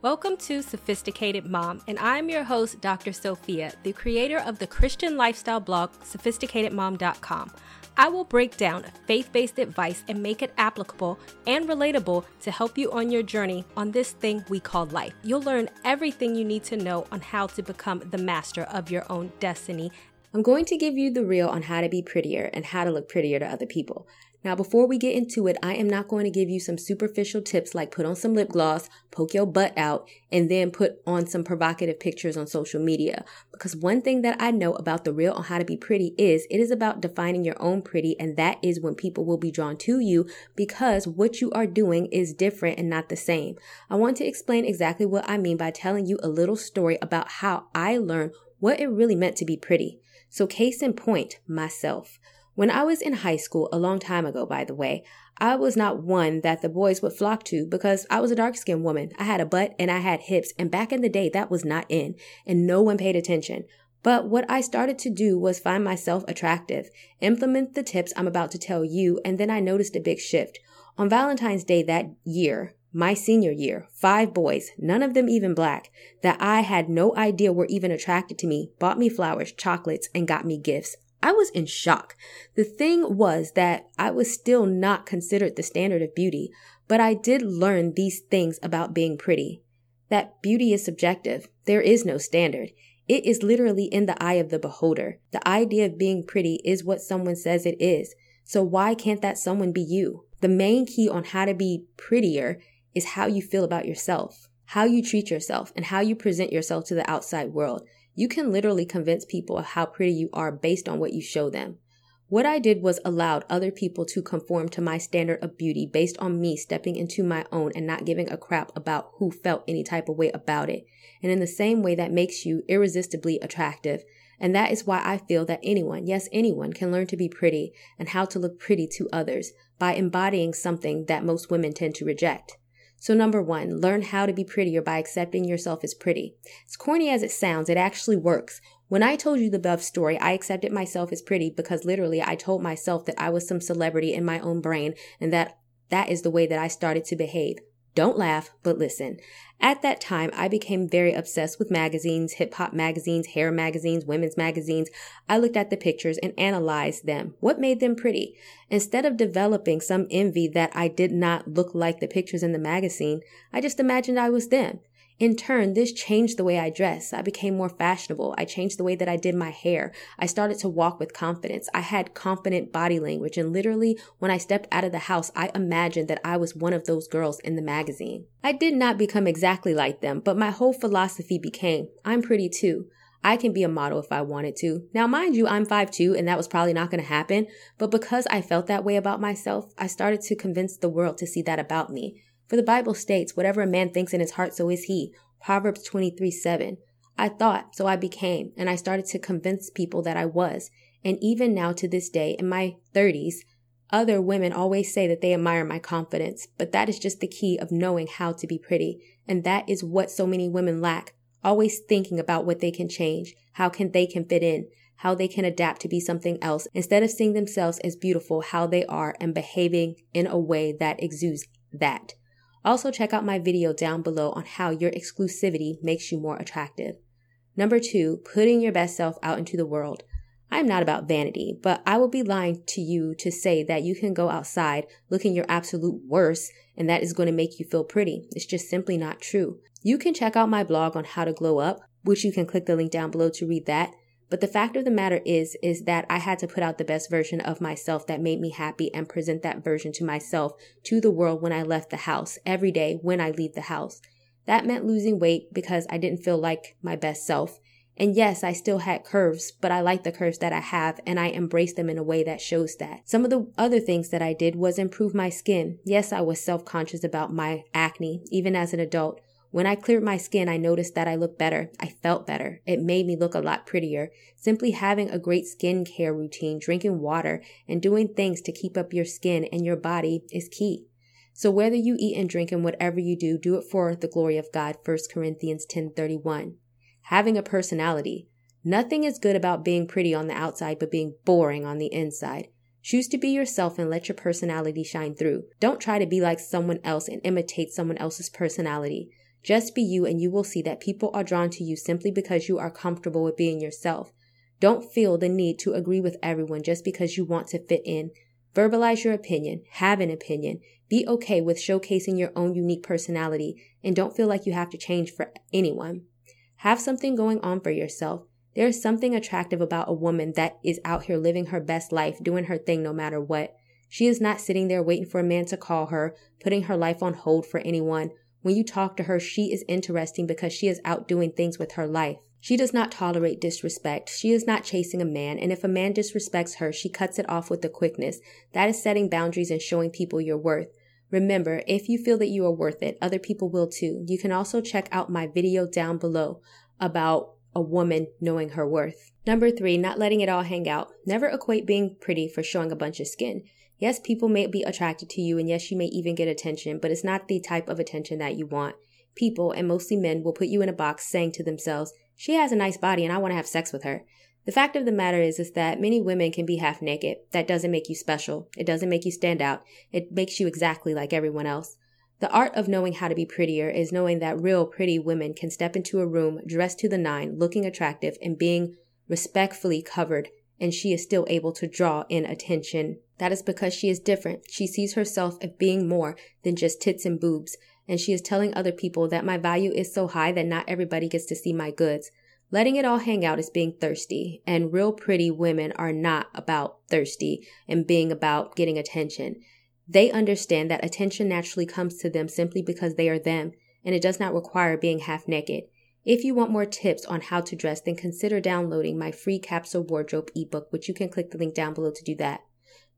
Welcome to Sophisticated Mom, and I'm your host, Dr. Sophia, the creator of the Christian lifestyle blog, sophisticatedmom.com. I will break down faith based advice and make it applicable and relatable to help you on your journey on this thing we call life. You'll learn everything you need to know on how to become the master of your own destiny. I'm going to give you the real on how to be prettier and how to look prettier to other people. Now, before we get into it, I am not going to give you some superficial tips like put on some lip gloss, poke your butt out, and then put on some provocative pictures on social media. Because one thing that I know about the real on how to be pretty is it is about defining your own pretty, and that is when people will be drawn to you because what you are doing is different and not the same. I want to explain exactly what I mean by telling you a little story about how I learned what it really meant to be pretty. So, case in point, myself. When I was in high school, a long time ago, by the way, I was not one that the boys would flock to because I was a dark skinned woman. I had a butt and I had hips, and back in the day, that was not in, and no one paid attention. But what I started to do was find myself attractive, implement the tips I'm about to tell you, and then I noticed a big shift. On Valentine's Day that year, my senior year, five boys, none of them even black, that I had no idea were even attracted to me, bought me flowers, chocolates, and got me gifts. I was in shock. The thing was that I was still not considered the standard of beauty, but I did learn these things about being pretty. That beauty is subjective. There is no standard. It is literally in the eye of the beholder. The idea of being pretty is what someone says it is. So why can't that someone be you? The main key on how to be prettier is how you feel about yourself, how you treat yourself, and how you present yourself to the outside world. You can literally convince people of how pretty you are based on what you show them. What I did was allowed other people to conform to my standard of beauty based on me stepping into my own and not giving a crap about who felt any type of way about it. And in the same way that makes you irresistibly attractive. And that is why I feel that anyone, yes, anyone can learn to be pretty and how to look pretty to others by embodying something that most women tend to reject. So, number one, learn how to be prettier by accepting yourself as pretty. As corny as it sounds, it actually works. When I told you the above story, I accepted myself as pretty because literally I told myself that I was some celebrity in my own brain and that that is the way that I started to behave. Don't laugh, but listen. At that time, I became very obsessed with magazines, hip hop magazines, hair magazines, women's magazines. I looked at the pictures and analyzed them. What made them pretty? Instead of developing some envy that I did not look like the pictures in the magazine, I just imagined I was them. In turn, this changed the way I dress. I became more fashionable. I changed the way that I did my hair. I started to walk with confidence. I had confident body language. And literally, when I stepped out of the house, I imagined that I was one of those girls in the magazine. I did not become exactly like them, but my whole philosophy became I'm pretty too. I can be a model if I wanted to. Now, mind you, I'm 5'2 and that was probably not going to happen. But because I felt that way about myself, I started to convince the world to see that about me. For the Bible states, whatever a man thinks in his heart, so is he. Proverbs 23 7. I thought, so I became, and I started to convince people that I was. And even now to this day, in my 30s, other women always say that they admire my confidence, but that is just the key of knowing how to be pretty. And that is what so many women lack. Always thinking about what they can change, how can they can fit in, how they can adapt to be something else instead of seeing themselves as beautiful how they are and behaving in a way that exudes that. Also, check out my video down below on how your exclusivity makes you more attractive. Number two, putting your best self out into the world. I'm not about vanity, but I will be lying to you to say that you can go outside looking your absolute worst and that is going to make you feel pretty. It's just simply not true. You can check out my blog on how to glow up, which you can click the link down below to read that. But the fact of the matter is, is that I had to put out the best version of myself that made me happy and present that version to myself, to the world when I left the house, every day when I leave the house. That meant losing weight because I didn't feel like my best self. And yes, I still had curves, but I like the curves that I have and I embrace them in a way that shows that. Some of the other things that I did was improve my skin. Yes, I was self conscious about my acne, even as an adult. When I cleared my skin, I noticed that I looked better. I felt better. It made me look a lot prettier. Simply having a great skincare routine, drinking water, and doing things to keep up your skin and your body is key. So whether you eat and drink and whatever you do, do it for the glory of God. 1 Corinthians 10:31. Having a personality. Nothing is good about being pretty on the outside but being boring on the inside. Choose to be yourself and let your personality shine through. Don't try to be like someone else and imitate someone else's personality. Just be you and you will see that people are drawn to you simply because you are comfortable with being yourself. Don't feel the need to agree with everyone just because you want to fit in. Verbalize your opinion, have an opinion, be okay with showcasing your own unique personality, and don't feel like you have to change for anyone. Have something going on for yourself. There is something attractive about a woman that is out here living her best life, doing her thing no matter what. She is not sitting there waiting for a man to call her, putting her life on hold for anyone. When you talk to her, she is interesting because she is out doing things with her life. She does not tolerate disrespect. She is not chasing a man, and if a man disrespects her, she cuts it off with a quickness. That is setting boundaries and showing people your worth. Remember, if you feel that you are worth it, other people will too. You can also check out my video down below about a woman knowing her worth. Number three, not letting it all hang out. Never equate being pretty for showing a bunch of skin. Yes, people may be attracted to you, and yes, you may even get attention, but it's not the type of attention that you want. People, and mostly men, will put you in a box saying to themselves, she has a nice body and I want to have sex with her. The fact of the matter is, is that many women can be half naked. That doesn't make you special. It doesn't make you stand out. It makes you exactly like everyone else. The art of knowing how to be prettier is knowing that real pretty women can step into a room dressed to the nine, looking attractive and being respectfully covered, and she is still able to draw in attention. That is because she is different. She sees herself as being more than just tits and boobs and she is telling other people that my value is so high that not everybody gets to see my goods. Letting it all hang out is being thirsty, and real pretty women are not about thirsty and being about getting attention. They understand that attention naturally comes to them simply because they are them, and it does not require being half naked. If you want more tips on how to dress, then consider downloading my free capsule wardrobe ebook, which you can click the link down below to do that.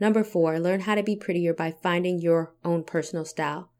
Number four, learn how to be prettier by finding your own personal style.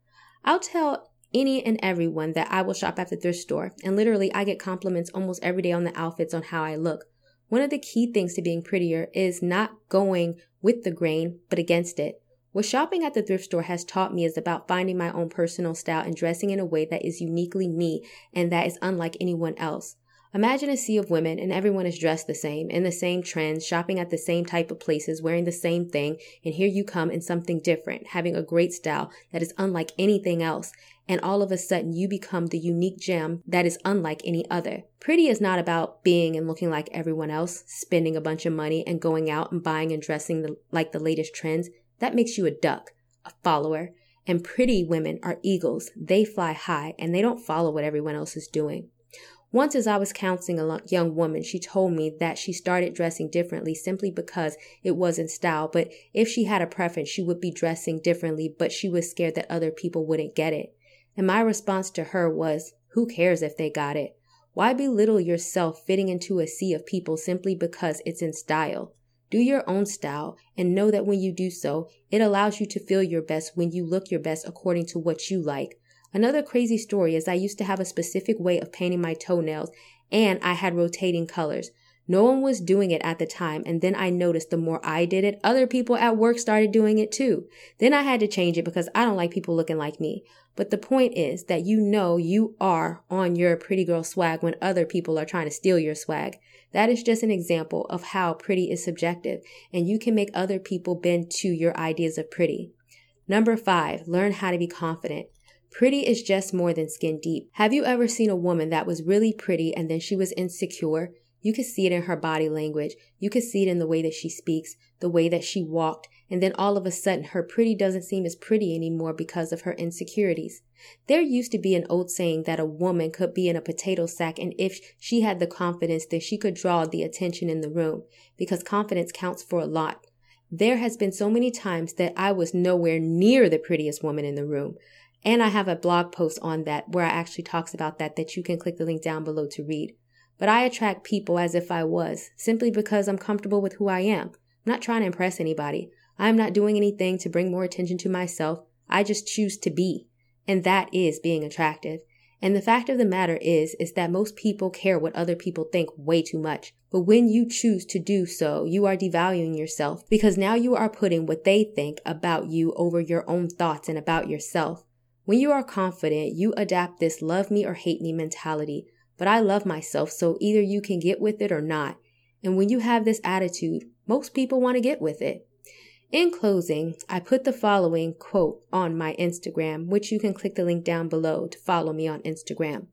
I'll tell any and everyone that I will shop at the thrift store, and literally I get compliments almost every day on the outfits on how I look. One of the key things to being prettier is not going with the grain, but against it. What shopping at the thrift store has taught me is about finding my own personal style and dressing in a way that is uniquely me and that is unlike anyone else. Imagine a sea of women and everyone is dressed the same, in the same trends, shopping at the same type of places, wearing the same thing, and here you come in something different, having a great style that is unlike anything else, and all of a sudden you become the unique gem that is unlike any other. Pretty is not about being and looking like everyone else, spending a bunch of money and going out and buying and dressing the, like the latest trends. That makes you a duck, a follower. And pretty women are eagles. They fly high and they don't follow what everyone else is doing. Once, as I was counseling a young woman, she told me that she started dressing differently simply because it was in style. But if she had a preference, she would be dressing differently, but she was scared that other people wouldn't get it. And my response to her was, Who cares if they got it? Why belittle yourself fitting into a sea of people simply because it's in style? Do your own style and know that when you do so, it allows you to feel your best when you look your best according to what you like. Another crazy story is I used to have a specific way of painting my toenails and I had rotating colors. No one was doing it at the time, and then I noticed the more I did it, other people at work started doing it too. Then I had to change it because I don't like people looking like me. But the point is that you know you are on your pretty girl swag when other people are trying to steal your swag. That is just an example of how pretty is subjective, and you can make other people bend to your ideas of pretty. Number five, learn how to be confident. Pretty is just more than skin deep. Have you ever seen a woman that was really pretty and then she was insecure? You could see it in her body language. You could see it in the way that she speaks, the way that she walked, and then all of a sudden her pretty doesn't seem as pretty anymore because of her insecurities. There used to be an old saying that a woman could be in a potato sack and if she had the confidence then she could draw the attention in the room because confidence counts for a lot. There has been so many times that I was nowhere near the prettiest woman in the room. And I have a blog post on that where I actually talks about that that you can click the link down below to read. But I attract people as if I was, simply because I'm comfortable with who I am. I'm not trying to impress anybody. I'm not doing anything to bring more attention to myself. I just choose to be. And that is being attractive. And the fact of the matter is, is that most people care what other people think way too much. But when you choose to do so, you are devaluing yourself because now you are putting what they think about you over your own thoughts and about yourself. When you are confident, you adapt this love me or hate me mentality. But I love myself, so either you can get with it or not. And when you have this attitude, most people want to get with it. In closing, I put the following quote on my Instagram, which you can click the link down below to follow me on Instagram.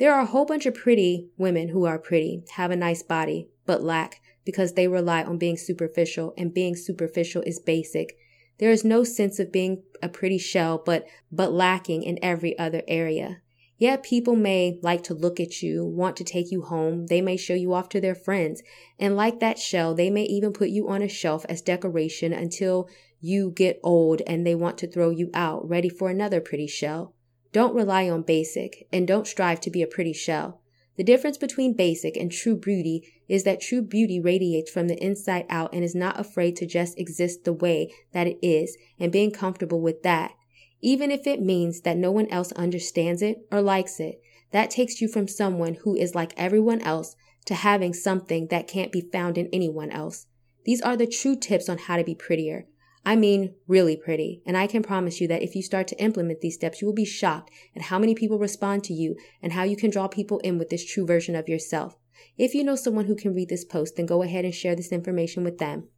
There are a whole bunch of pretty women who are pretty, have a nice body, but lack because they rely on being superficial, and being superficial is basic. There is no sense of being a pretty shell, but, but lacking in every other area. Yeah, people may like to look at you, want to take you home. They may show you off to their friends. And like that shell, they may even put you on a shelf as decoration until you get old and they want to throw you out, ready for another pretty shell. Don't rely on basic and don't strive to be a pretty shell. The difference between basic and true beauty is that true beauty radiates from the inside out and is not afraid to just exist the way that it is and being comfortable with that even if it means that no one else understands it or likes it. That takes you from someone who is like everyone else to having something that can't be found in anyone else. These are the true tips on how to be prettier. I mean, really pretty. And I can promise you that if you start to implement these steps, you will be shocked at how many people respond to you and how you can draw people in with this true version of yourself. If you know someone who can read this post, then go ahead and share this information with them.